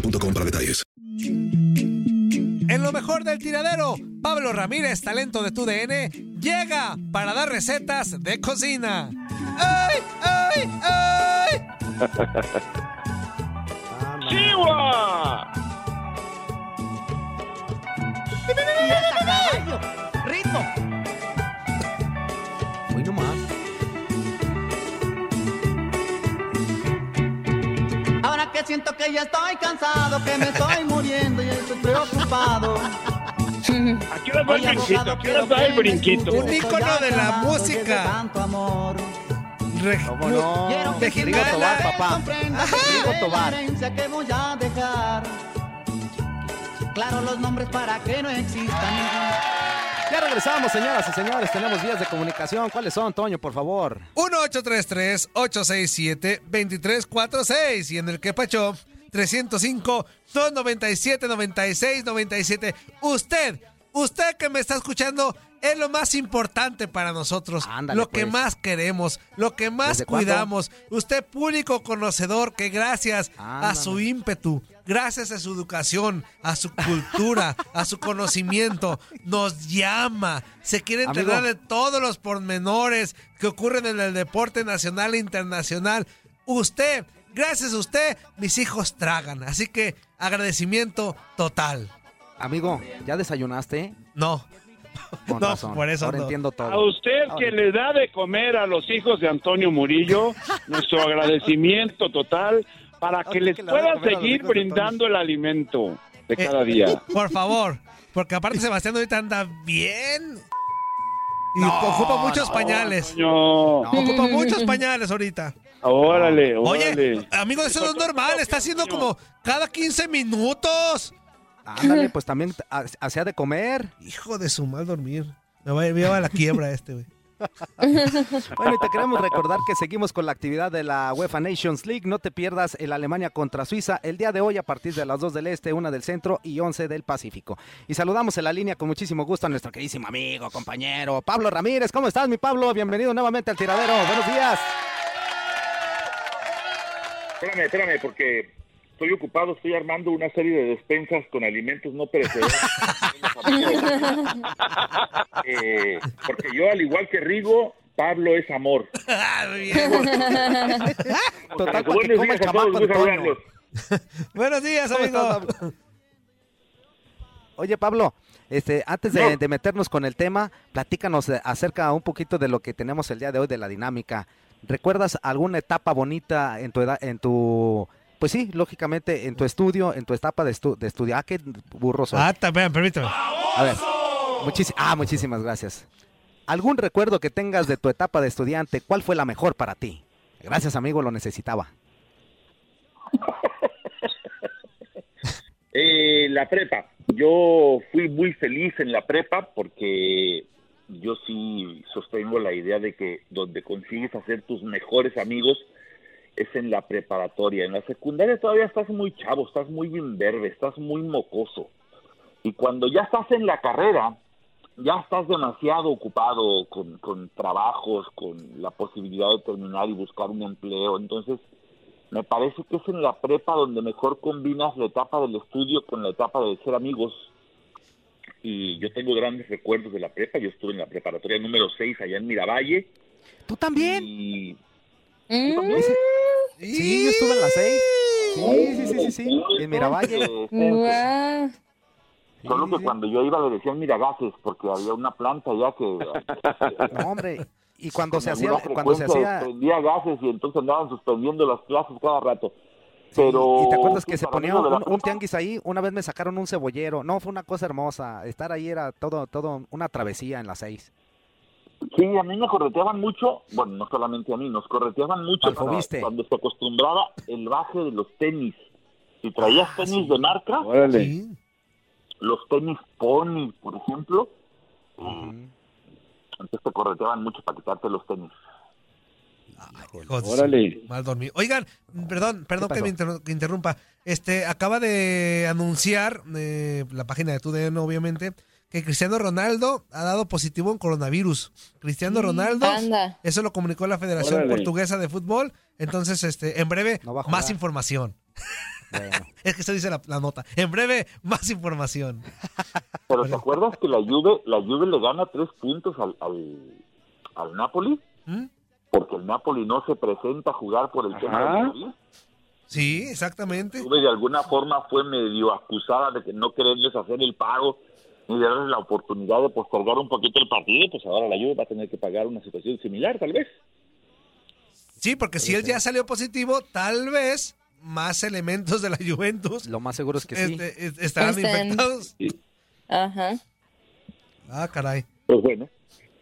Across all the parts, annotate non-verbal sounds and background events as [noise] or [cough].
boostmobile.com para detalles. En lo mejor del tiradero, Pablo Ramírez, talento de tu DN, llega para dar recetas de cocina. ¡Ay, ay, ay! [laughs] ¡Chihuahua! ¡Ritmo! Que siento que ya estoy cansado, que me estoy muriendo y estoy preocupado. Aquí va el brinquito, aquí va el brinquito. Un ícono de la música. Tanto amor. Re- ¿Cómo no? Quiero que Rigo Tobar, papá. Rigo Tobar. diferencia que voy a dejar. Claro los nombres para que no existan. Ya regresamos, señoras y señores. Tenemos vías de comunicación. ¿Cuáles son, Toño, por favor? 1-833-867-2346 y en el Quepacho 305-297-9697. Usted, usted que me está escuchando, es lo más importante para nosotros, Ándale, lo que pues. más queremos, lo que más cuidamos. Usted público conocedor que gracias a su ímpetu, gracias a su educación, a su cultura, a su conocimiento, nos llama, se quiere enterar de todos los pormenores que ocurren en el deporte nacional e internacional. Usted, gracias a usted, mis hijos tragan. Así que agradecimiento total. Amigo, ¿ya desayunaste? No. Con [laughs] No, razón. por eso Ahora no. entiendo todo. A usted que le da de comer a los hijos de Antonio Murillo, [laughs] nuestro agradecimiento total para que les pueda seguir brindando el alimento de Eh, cada día. Por favor, porque aparte Sebastián ahorita anda bien. Y ocupa muchos pañales. No, Ocupa muchos pañales ahorita. órale, Oye, órale. amigo, eso no es normal. Está haciendo como cada 15 minutos. Ándale, pues [laughs] también ha- hacía de comer. Hijo de su mal dormir. Me va a ir a la quiebra este, güey. [laughs] Bueno, y te queremos recordar que seguimos con la actividad de la UEFA Nations League. No te pierdas el Alemania contra Suiza el día de hoy a partir de las 2 del Este, 1 del Centro y 11 del Pacífico. Y saludamos en la línea con muchísimo gusto a nuestro queridísimo amigo, compañero, Pablo Ramírez. ¿Cómo estás, mi Pablo? Bienvenido nuevamente al tiradero. Buenos días. Espérame, espérame, porque estoy ocupado, estoy armando una serie de despensas con alimentos no perecederos. [laughs] Eh, porque yo, al igual que Rigo, Pablo es amor. Total, para que Buenos días a todos, gusto. [laughs] Buenos días, ¿Cómo amigo. Oye, Pablo, este, antes de, de meternos con el tema, platícanos eh, acerca un poquito de lo que tenemos el día de hoy de la dinámica. ¿Recuerdas alguna etapa bonita en tu edad, en tu pues sí, lógicamente en tu estudio, en tu etapa de, estu de estudio. Ah, qué burro soy. Ah, también, permíteme. A ver, muchis- ah, muchísimas gracias. ¿Algún recuerdo que tengas de tu etapa de estudiante? ¿Cuál fue la mejor para ti? Gracias, amigo, lo necesitaba. [laughs] Eh, la prepa. Yo fui muy feliz en la prepa porque yo sí sostengo la idea de que donde consigues hacer tus mejores amigos es en la preparatoria. En la secundaria todavía estás muy chavo, estás muy imberbe, estás muy mocoso. Y cuando ya estás en la carrera, ya estás demasiado ocupado con, con trabajos, con la posibilidad de terminar y buscar un empleo. Entonces, me parece que es en la prepa donde mejor combinas la etapa del estudio con la etapa de ser amigos. Y yo tengo grandes recuerdos de la prepa. Yo estuve en la preparatoria número 6 allá en Miravalle. ¿Tú también? Y... Mm. Sí, yo estuve en la 6. Sí, sí, sí, sí, sí. En Miravalle. Solo que cuando yo iba le decían miragases porque había una planta allá que... [laughs] No, hombre. Y cuando con se hacía, cuando se hacía, Prendía gases y entonces andaban suspendiendo las clases cada rato. Pero... ¿Y te acuerdas que se ponía un, un tianguis ahí? Una vez me sacaron un cebollero. No, fue una cosa hermosa. Estar ahí era todo, todo una travesía en las seis. Sí, a mí me correteaban mucho, bueno, no solamente a mí, nos correteaban mucho cuando se acostumbraba el baje de los tenis. Si traías tenis de marca, Sí. los tenis Pony, por ejemplo, eh, entonces te correteaban mucho para quitarte los tenis. Su- Órale. Mal dormido. Oigan, perdón, perdón que me que interrumpa. Este, acaba de anunciar eh, la página de TUDN, obviamente, que Cristiano Ronaldo ha dado positivo en coronavirus. Cristiano Ronaldo, Anda. eso lo comunicó la Federación Órale. Portuguesa de Fútbol. Entonces, este, en breve, No más información. Bueno. [laughs] Es que eso dice la, la nota. En breve, más información. Pero ¿te acuerdas que la Juve, la Juve le gana tres puntos al, al, al Napoli? ¿Mm? Porque el Napoli no se presenta a jugar por el tema Ajá. del COVID. Sí, exactamente. Juve de alguna forma fue medio acusada de que no quererles hacer el pago y darles la oportunidad de postergar un poquito el partido, pues ahora la Juve va a tener que pagar una situación similar, tal vez. Sí, porque si él ya salió positivo, tal vez más elementos de la Juventus Lo más seguro es que sí. este, es- estarán infectados. Ajá. Ah, caray. Pues bueno,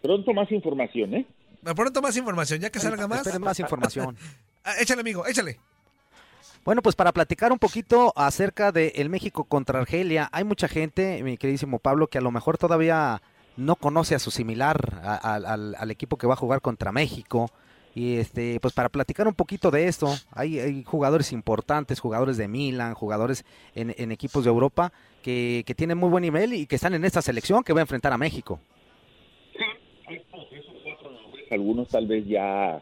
pronto más información, ¿eh? Pronto más información, ya que salga más. Esperen más información. [laughs] Ah, échale, amigo, échale. Bueno, pues para platicar un poquito acerca de el México contra Argelia, hay mucha gente, mi queridísimo Pablo, que a lo mejor todavía no conoce a su similar, a- al, equipo que va a jugar contra México. Y este, pues para platicar un poquito de esto, hay, jugadores importantes, jugadores de Milan, jugadores en, equipos de Europa que, que tienen muy buen nivel y que están en esta selección que va a enfrentar a México. Algunos tal vez ya...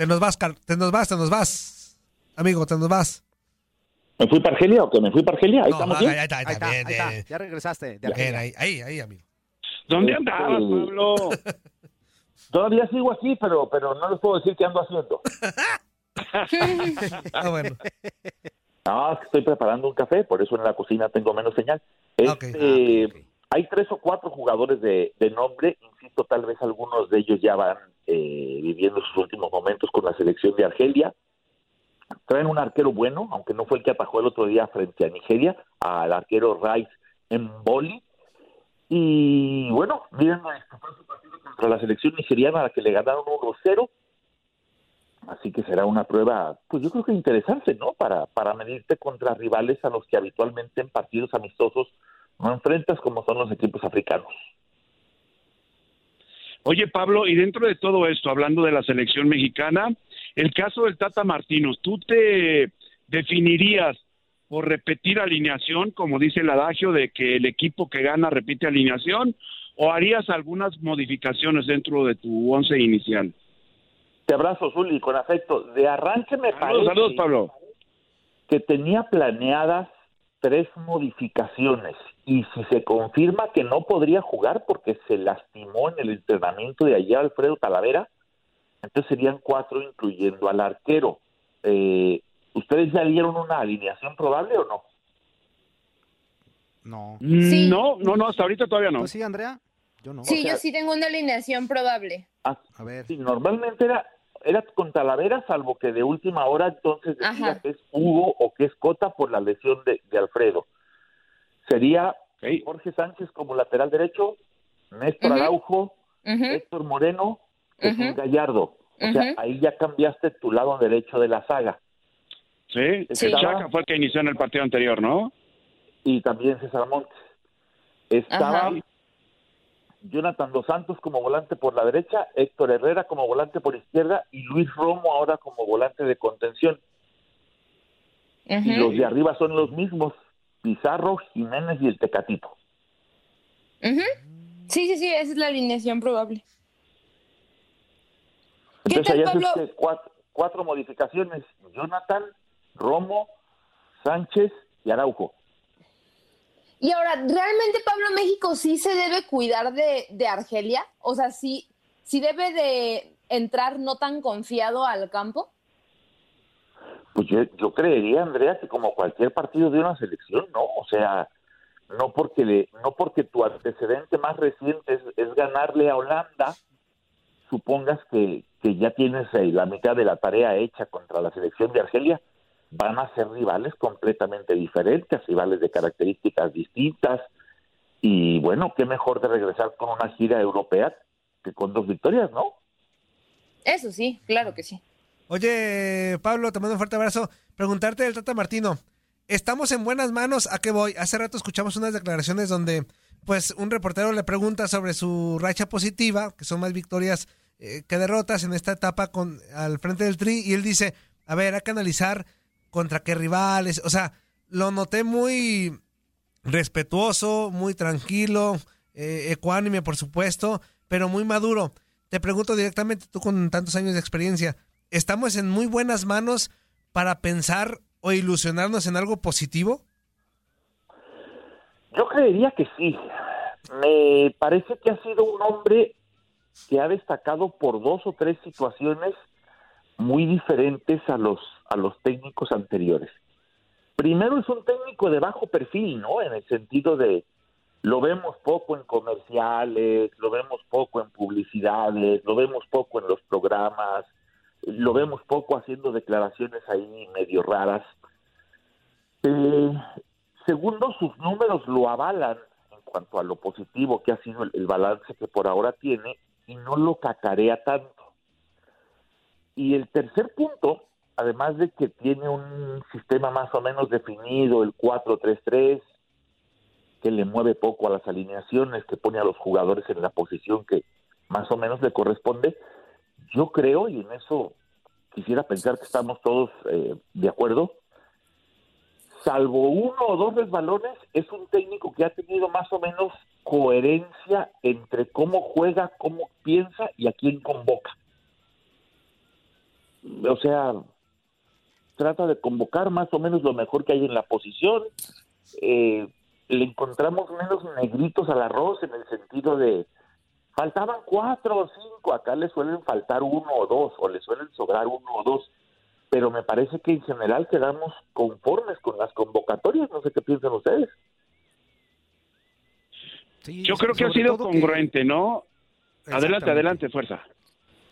Te nos vas, Car- te nos vas, te nos vas. Amigo, te nos vas. ¿Me fui para Argelia o qué? ¿Me fui para Argelia? Ahí No, estamos ahí, bien. ahí está, ahí Ahí está, está, bien, ahí está, bien. ya regresaste. de Bien, ahí, ahí, ahí, amigo. ¿Dónde Este, andabas, Pablo? [laughs] Todavía sigo aquí, pero, pero no les puedo decir qué ando haciendo. [laughs] Ah, bueno. No, es que estoy preparando un café, por eso en la cocina tengo menos señal. Ok. Este, Ah, ok, ok. Hay tres o cuatro jugadores de, nombre, insisto, tal vez algunos de ellos ya van eh, viviendo sus últimos momentos con la selección de Argelia. Traen un arquero bueno, aunque no fue el que atajó el otro día frente a Nigeria, al arquero Rice en Boli. Y bueno, miren este fue su partido contra la selección nigeriana a la que le ganaron 1-0. Así que será una prueba, pues yo creo que interesante, ¿no? Para, para medirte contra rivales a los que habitualmente en partidos amistosos no enfrentas como son los equipos africanos. Oye, Pablo, y dentro de todo esto, hablando de la selección mexicana, el caso del Tata Martino, ¿tú te definirías por repetir alineación, como dice el adagio, de que el equipo que gana repite alineación, o harías algunas modificaciones dentro de tu once inicial? Te abrazo, Zuli, con afecto. De arranque me Saludos, parece saludos, Pablo. que tenía planeadas tres modificaciones y si se confirma que no podría jugar porque se lastimó en el entrenamiento de ayer Alfredo Talavera, entonces serían cuatro incluyendo al arquero. Eh, ¿Ustedes ya dieron una alineación probable o no? No. Sí. No, no, no, hasta ahorita todavía no. ¿Tú sí, Andrea? Yo no. Sí, O sea- yo sí tengo una alineación probable. Ah, A ver. sí, normalmente era era con Talavera, salvo que de última hora entonces decía Ajá. que es Hugo o que es Cota por la lesión de, de Alfredo. Sería Jorge Sánchez como lateral derecho, Néstor. Araujo, Ujú. Héctor Moreno, Jesús Ujú. Gallardo. O sea, ahí ya cambiaste tu lado derecho de la saga. Sí, el Estaba- Chaca fue el que inició en el partido anterior, ¿no? y también César Montes. Estaba Ajá. Jonathan Dos Santos como volante por la derecha, Héctor Herrera como volante por izquierda y Luis Romo ahora como volante de contención. Y los de arriba son los mismos, Pizarro, Jiménez y el Tecatito. Ujú. Sí, sí, sí, esa es la alineación probable. ¿Qué Entonces haces Pablo? cuatro, cuatro modificaciones, Jonathan, Romo, Sánchez y Araujo. Y ahora, ¿realmente Pablo México sí se debe cuidar de, de Argelia? O sea, sí, sí debe de entrar no tan confiado al campo. Pues yo, creería, Andrea, que como cualquier partido de una selección, ¿no? O sea, no porque le, no porque tu antecedente más reciente es, ganarle a Holanda, supongas que, que ya tienes la mitad de la tarea hecha contra la selección de Argelia, van a ser rivales completamente diferentes, rivales de características distintas, y bueno, qué mejor de regresar con una gira europea que con dos victorias, ¿no? Eso sí, claro que sí. Oye, Pablo, te mando un fuerte abrazo. Preguntarte del Tata Martino. ¿Estamos en buenas manos? ¿A qué voy? Hace rato escuchamos unas declaraciones donde, pues, un reportero le pregunta sobre su racha positiva, que son más victorias eh, que derrotas en esta etapa con al frente del Tri, y él dice, a ver, hay que analizar contra qué rivales. O sea, lo noté muy respetuoso, muy tranquilo, eh, ecuánime, por supuesto, pero muy maduro. Te pregunto directamente, tú con tantos años de experiencia, ¿estamos en muy buenas manos para pensar o ilusionarnos en algo positivo? Yo creería que sí. Me parece que ha sido un hombre que ha destacado por dos o tres situaciones muy diferentes a los a los técnicos anteriores. Primero es un técnico de bajo perfil, ¿no? En el sentido de lo vemos poco en comerciales, lo vemos poco en publicidades, lo vemos poco en los programas, lo vemos poco haciendo declaraciones ahí medio raras. Eh, segundo, sus números lo avalan en cuanto a lo positivo que ha sido el, el balance que por ahora tiene y no lo cacarea tanto. Y el tercer punto, además de que tiene un sistema más o menos definido, el 4-3-3, que le mueve poco a las alineaciones, que pone a los jugadores en la posición que más o menos le corresponde, yo creo, y en eso quisiera pensar que estamos todos eh, de acuerdo, salvo uno o dos resbalones, es un técnico que ha tenido más o menos coherencia entre cómo juega, cómo piensa y a quién convoca. O sea, trata de convocar más o menos lo mejor que hay en la posición. Eh, le encontramos menos negritos al arroz en el sentido de faltaban cuatro o cinco, acá le suelen faltar uno o dos, o le suelen sobrar uno o dos, pero me parece que en general quedamos conformes con las convocatorias, no sé qué piensan ustedes. Yo creo que ha sido que- congruente, ¿no? Adelante, adelante, fuerza.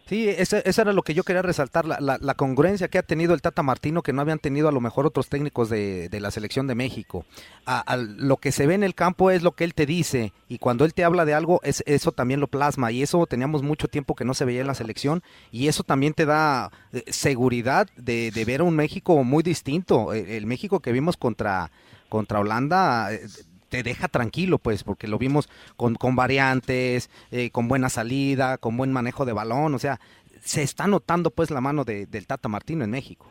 Sí, eso era lo que yo quería resaltar, la, la- la congruencia que ha tenido el Tata Martino, que no habían tenido a lo mejor otros técnicos de, la selección de México. A- a lo que se ve en el campo es lo que él te dice, y cuando él te habla de algo, es, eso también lo plasma, y eso teníamos mucho tiempo que no se veía en la selección, y eso también te da eh, seguridad de, ver un México muy distinto. El, el México que vimos contra, contra Holanda... te deja tranquilo, pues, porque lo vimos con, con variantes, eh, con buena salida, con buen manejo de balón, o sea, se está notando pues la mano de- del Tata Martino en México.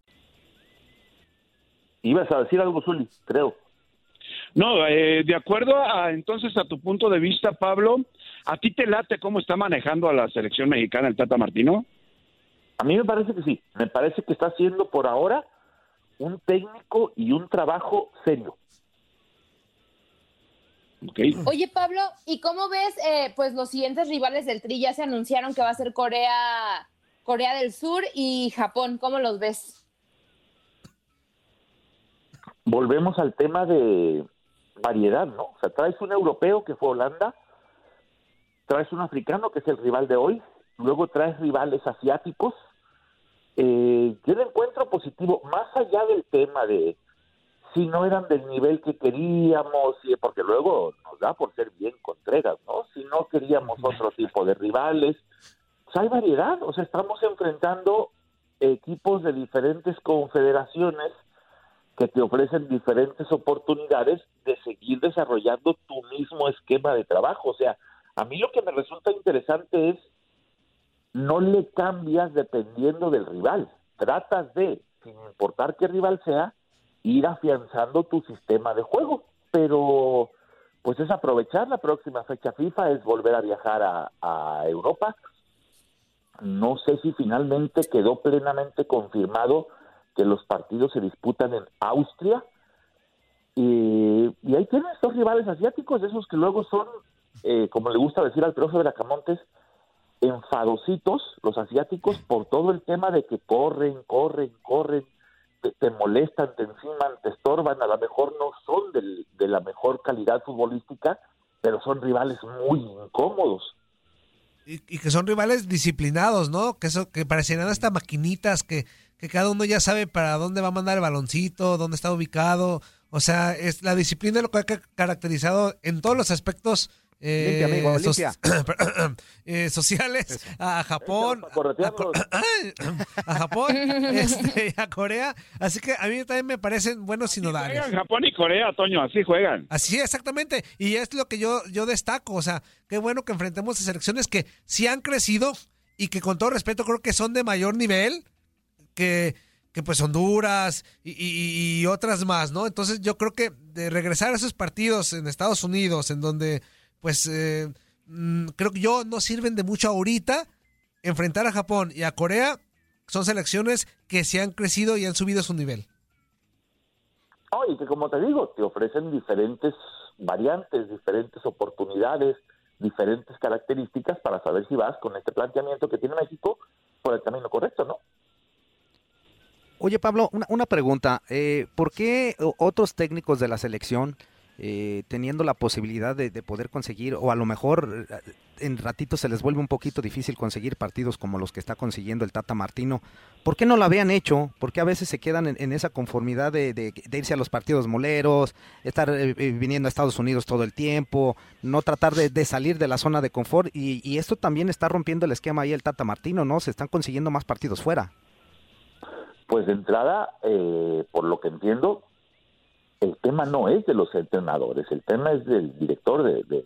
Ibas a decir algo, Zuli, creo. No, eh, de acuerdo a entonces a tu punto de vista, Pablo, ¿a ti te late cómo está manejando a la selección mexicana el Tata Martino? A mí me parece que sí. Me parece que está haciendo por ahora un técnico y un trabajo serio. Oye, Pablo, ¿y cómo ves eh, pues los siguientes rivales del Tri? Ya se anunciaron que va a ser Corea, Corea del Sur y Japón. ¿Cómo los ves? Volvemos al tema de variedad, ¿no? O sea, traes un europeo que fue Holanda, traes un africano que es el rival de hoy, luego traes rivales asiáticos. Eh, yo le encuentro positivo, más allá del tema de si no eran del nivel que queríamos, porque luego nos da por ser bien contreras, ¿no? Si no queríamos otro tipo de rivales, pues hay variedad, o sea, estamos enfrentando equipos de diferentes confederaciones que te ofrecen diferentes oportunidades de seguir desarrollando tu mismo esquema de trabajo. O sea, a mí lo que me resulta interesante es no le cambias dependiendo del rival. Tratas de, sin importar qué rival sea, ir afianzando tu sistema de juego. Pero, pues es aprovechar la próxima fecha FIFA, es volver a viajar a, a Europa. No sé si finalmente quedó plenamente confirmado que los partidos se disputan en Austria. Y, ahí tienen estos rivales asiáticos, esos que luego son, eh, como le gusta decir al profe de la Camontes, enfadositos, los asiáticos, por todo el tema de que corren, corren, corren, te, te molestan, te enciman, te estorban, a lo mejor no son del, de la mejor calidad futbolística, pero son rivales muy incómodos. Y, y que son rivales disciplinados, ¿no? Que eso, que parecieran hasta maquinitas, que, que cada uno ya sabe para dónde va a mandar el baloncito, dónde está ubicado. O sea, es la disciplina lo que ha ca- caracterizado en todos los aspectos eh, Limpia, amigo, [coughs] eh, sociales a Japón, a, a Japón [coughs] [laughs] este, y a Corea. Así que a mí también me parecen buenos sinodales. Juegan Japón y Corea, Toño, así juegan. Así, exactamente. Y es lo que yo, yo destaco. O sea, qué bueno que enfrentemos a selecciones que sí han crecido y que con todo respeto creo que son de mayor nivel que, que pues Honduras y, otras más, ¿no? Entonces yo creo que de regresar a esos partidos en Estados Unidos, en donde pues eh, mm, creo que yo no sirven de mucho ahorita, enfrentar a Japón y a Corea son selecciones que sí han crecido y han subido su nivel. No, y que como te digo, te ofrecen diferentes variantes, diferentes oportunidades, diferentes características para saber si vas con este planteamiento que tiene México por el camino correcto, ¿no? Oye, Pablo, una, una pregunta. eh, ¿Por qué otros técnicos de la selección, eh, teniendo la posibilidad de, de poder conseguir, o a lo mejor eh, en ratito se les vuelve un poquito difícil conseguir partidos como los que está consiguiendo el Tata Martino, ¿por qué no lo habían hecho? ¿Por qué a veces se quedan en, esa conformidad de, de- irse a los partidos moleros, estar eh, eh, viniendo a Estados Unidos todo el tiempo, no tratar de, de salir de la zona de confort? Y, y esto también está rompiendo el esquema ahí el Tata Martino, ¿no? Se están consiguiendo más partidos fuera. Pues de entrada, eh, por lo que entiendo, el tema no es de los entrenadores, el tema es del director de,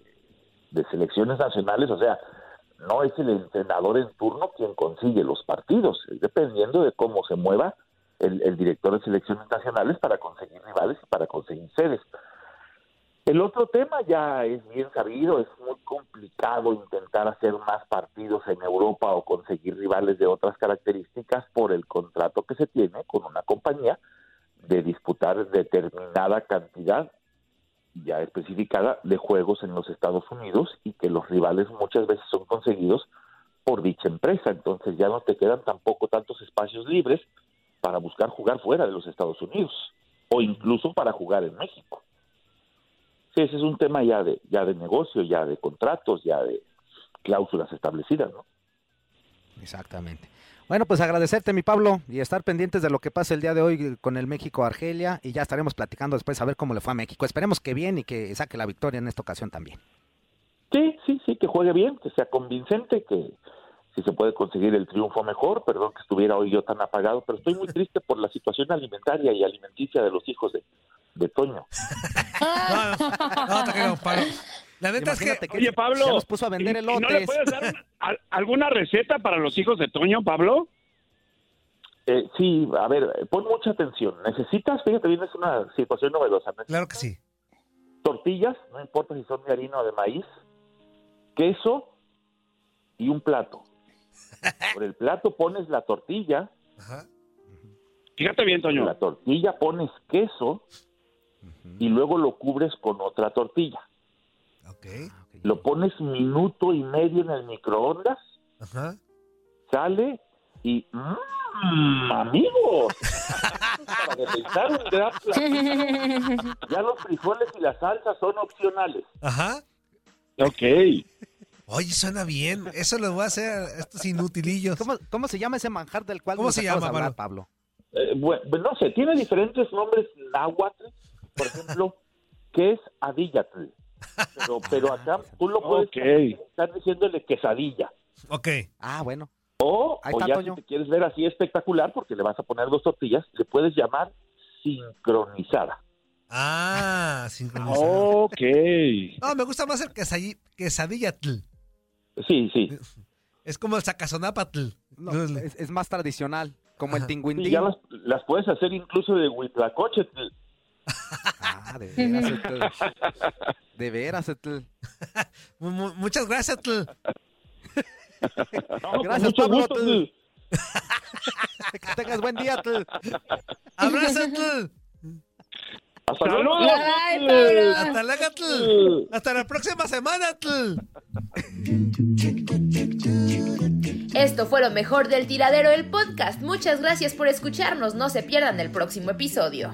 selecciones nacionales, o sea, no es el entrenador en turno quien consigue los partidos, es dependiendo de cómo se mueva el, el director de selecciones nacionales para conseguir rivales y para conseguir sedes. El otro tema ya es bien sabido, es muy complicado intentar hacer más partidos en Europa o conseguir rivales de otras características por el contrato que se tiene con una compañía de disputar determinada cantidad ya especificada de juegos en los Estados Unidos y que los rivales muchas veces son conseguidos por dicha empresa. Entonces ya no te quedan tampoco tantos espacios libres para buscar jugar fuera de los Estados Unidos o incluso para jugar en México. Sí, ese es un tema ya de ya de negocio, ya de contratos, ya de cláusulas establecidas, ¿no? Exactamente. Bueno, pues agradecerte, mi Pablo, y estar pendientes de lo que pase el día de hoy con el México-Argelia, y ya estaremos platicando después a ver cómo le fue a México. Esperemos que bien y que saque la victoria en esta ocasión también. Sí, sí, sí, que juegue bien, que sea convincente, que si se puede conseguir el triunfo mejor, perdón que estuviera hoy yo tan apagado, pero estoy muy triste por la situación alimentaria y alimenticia de los hijos de, de Toño. [laughs] No, te creo, Pablo. La neta es que, que Oye, Pablo, ya nos puso a vender ¿y- y ¿no le elotes. puedes dar una- al- alguna receta para los hijos de Toño, Pablo? Eh, sí, a ver, pon mucha atención. Necesitas, fíjate bien, es una situación novedosa. Claro que sí. tortillas, no importa si son de harina o de maíz, queso y un plato. [laughs] Por el plato pones la tortilla. Fíjate bien, Toño. La tortilla pones queso y luego lo cubres con otra tortilla. Lo pones minuto y medio en el microondas. Sale y ¡mmm, amigos. Para deleitar un gran. Ya los frijoles y la salsa son opcionales. Ajá. Ok. Oye, suena bien. Eso lo voy a hacer a estos inutilillos. ¿Cómo, cómo se llama ese manjar del cual ¿Cómo se llama, hablar, Pablo? Eh, bueno, no sé, tiene diferentes nombres náhuatl. Por ejemplo, ¿qué es adillatl? Pero, [laughs] pero acá tú lo puedes Ok. estar diciéndole quesadilla. Ok. Ah, bueno. O, Ahí o está, ya Toño. si te quieres ver así espectacular, porque le vas a poner dos tortillas, le puedes llamar sincronizada. Ah, [laughs] sincronizado. Ok. No, me gusta más el quesadilla, quesadillatl. Sí, sí. Es como el sacazonapatl. No, es, es más tradicional, como el Y tingüindín. ya las, las puedes hacer incluso de huitlacoche. Ah, de veras, Etl. De veras, Etl. [laughs] Muchas gracias. No, Gracias, mucho Pablo, gusto. [laughs] Que tengas buen día, Etl. [laughs] Abrazo. Hasta luego. Bye, Pablo. Hasta luego. Hasta la próxima semana. Esto fue lo mejor del tiradero del podcast. Muchas gracias por escucharnos. No se pierdan el próximo episodio.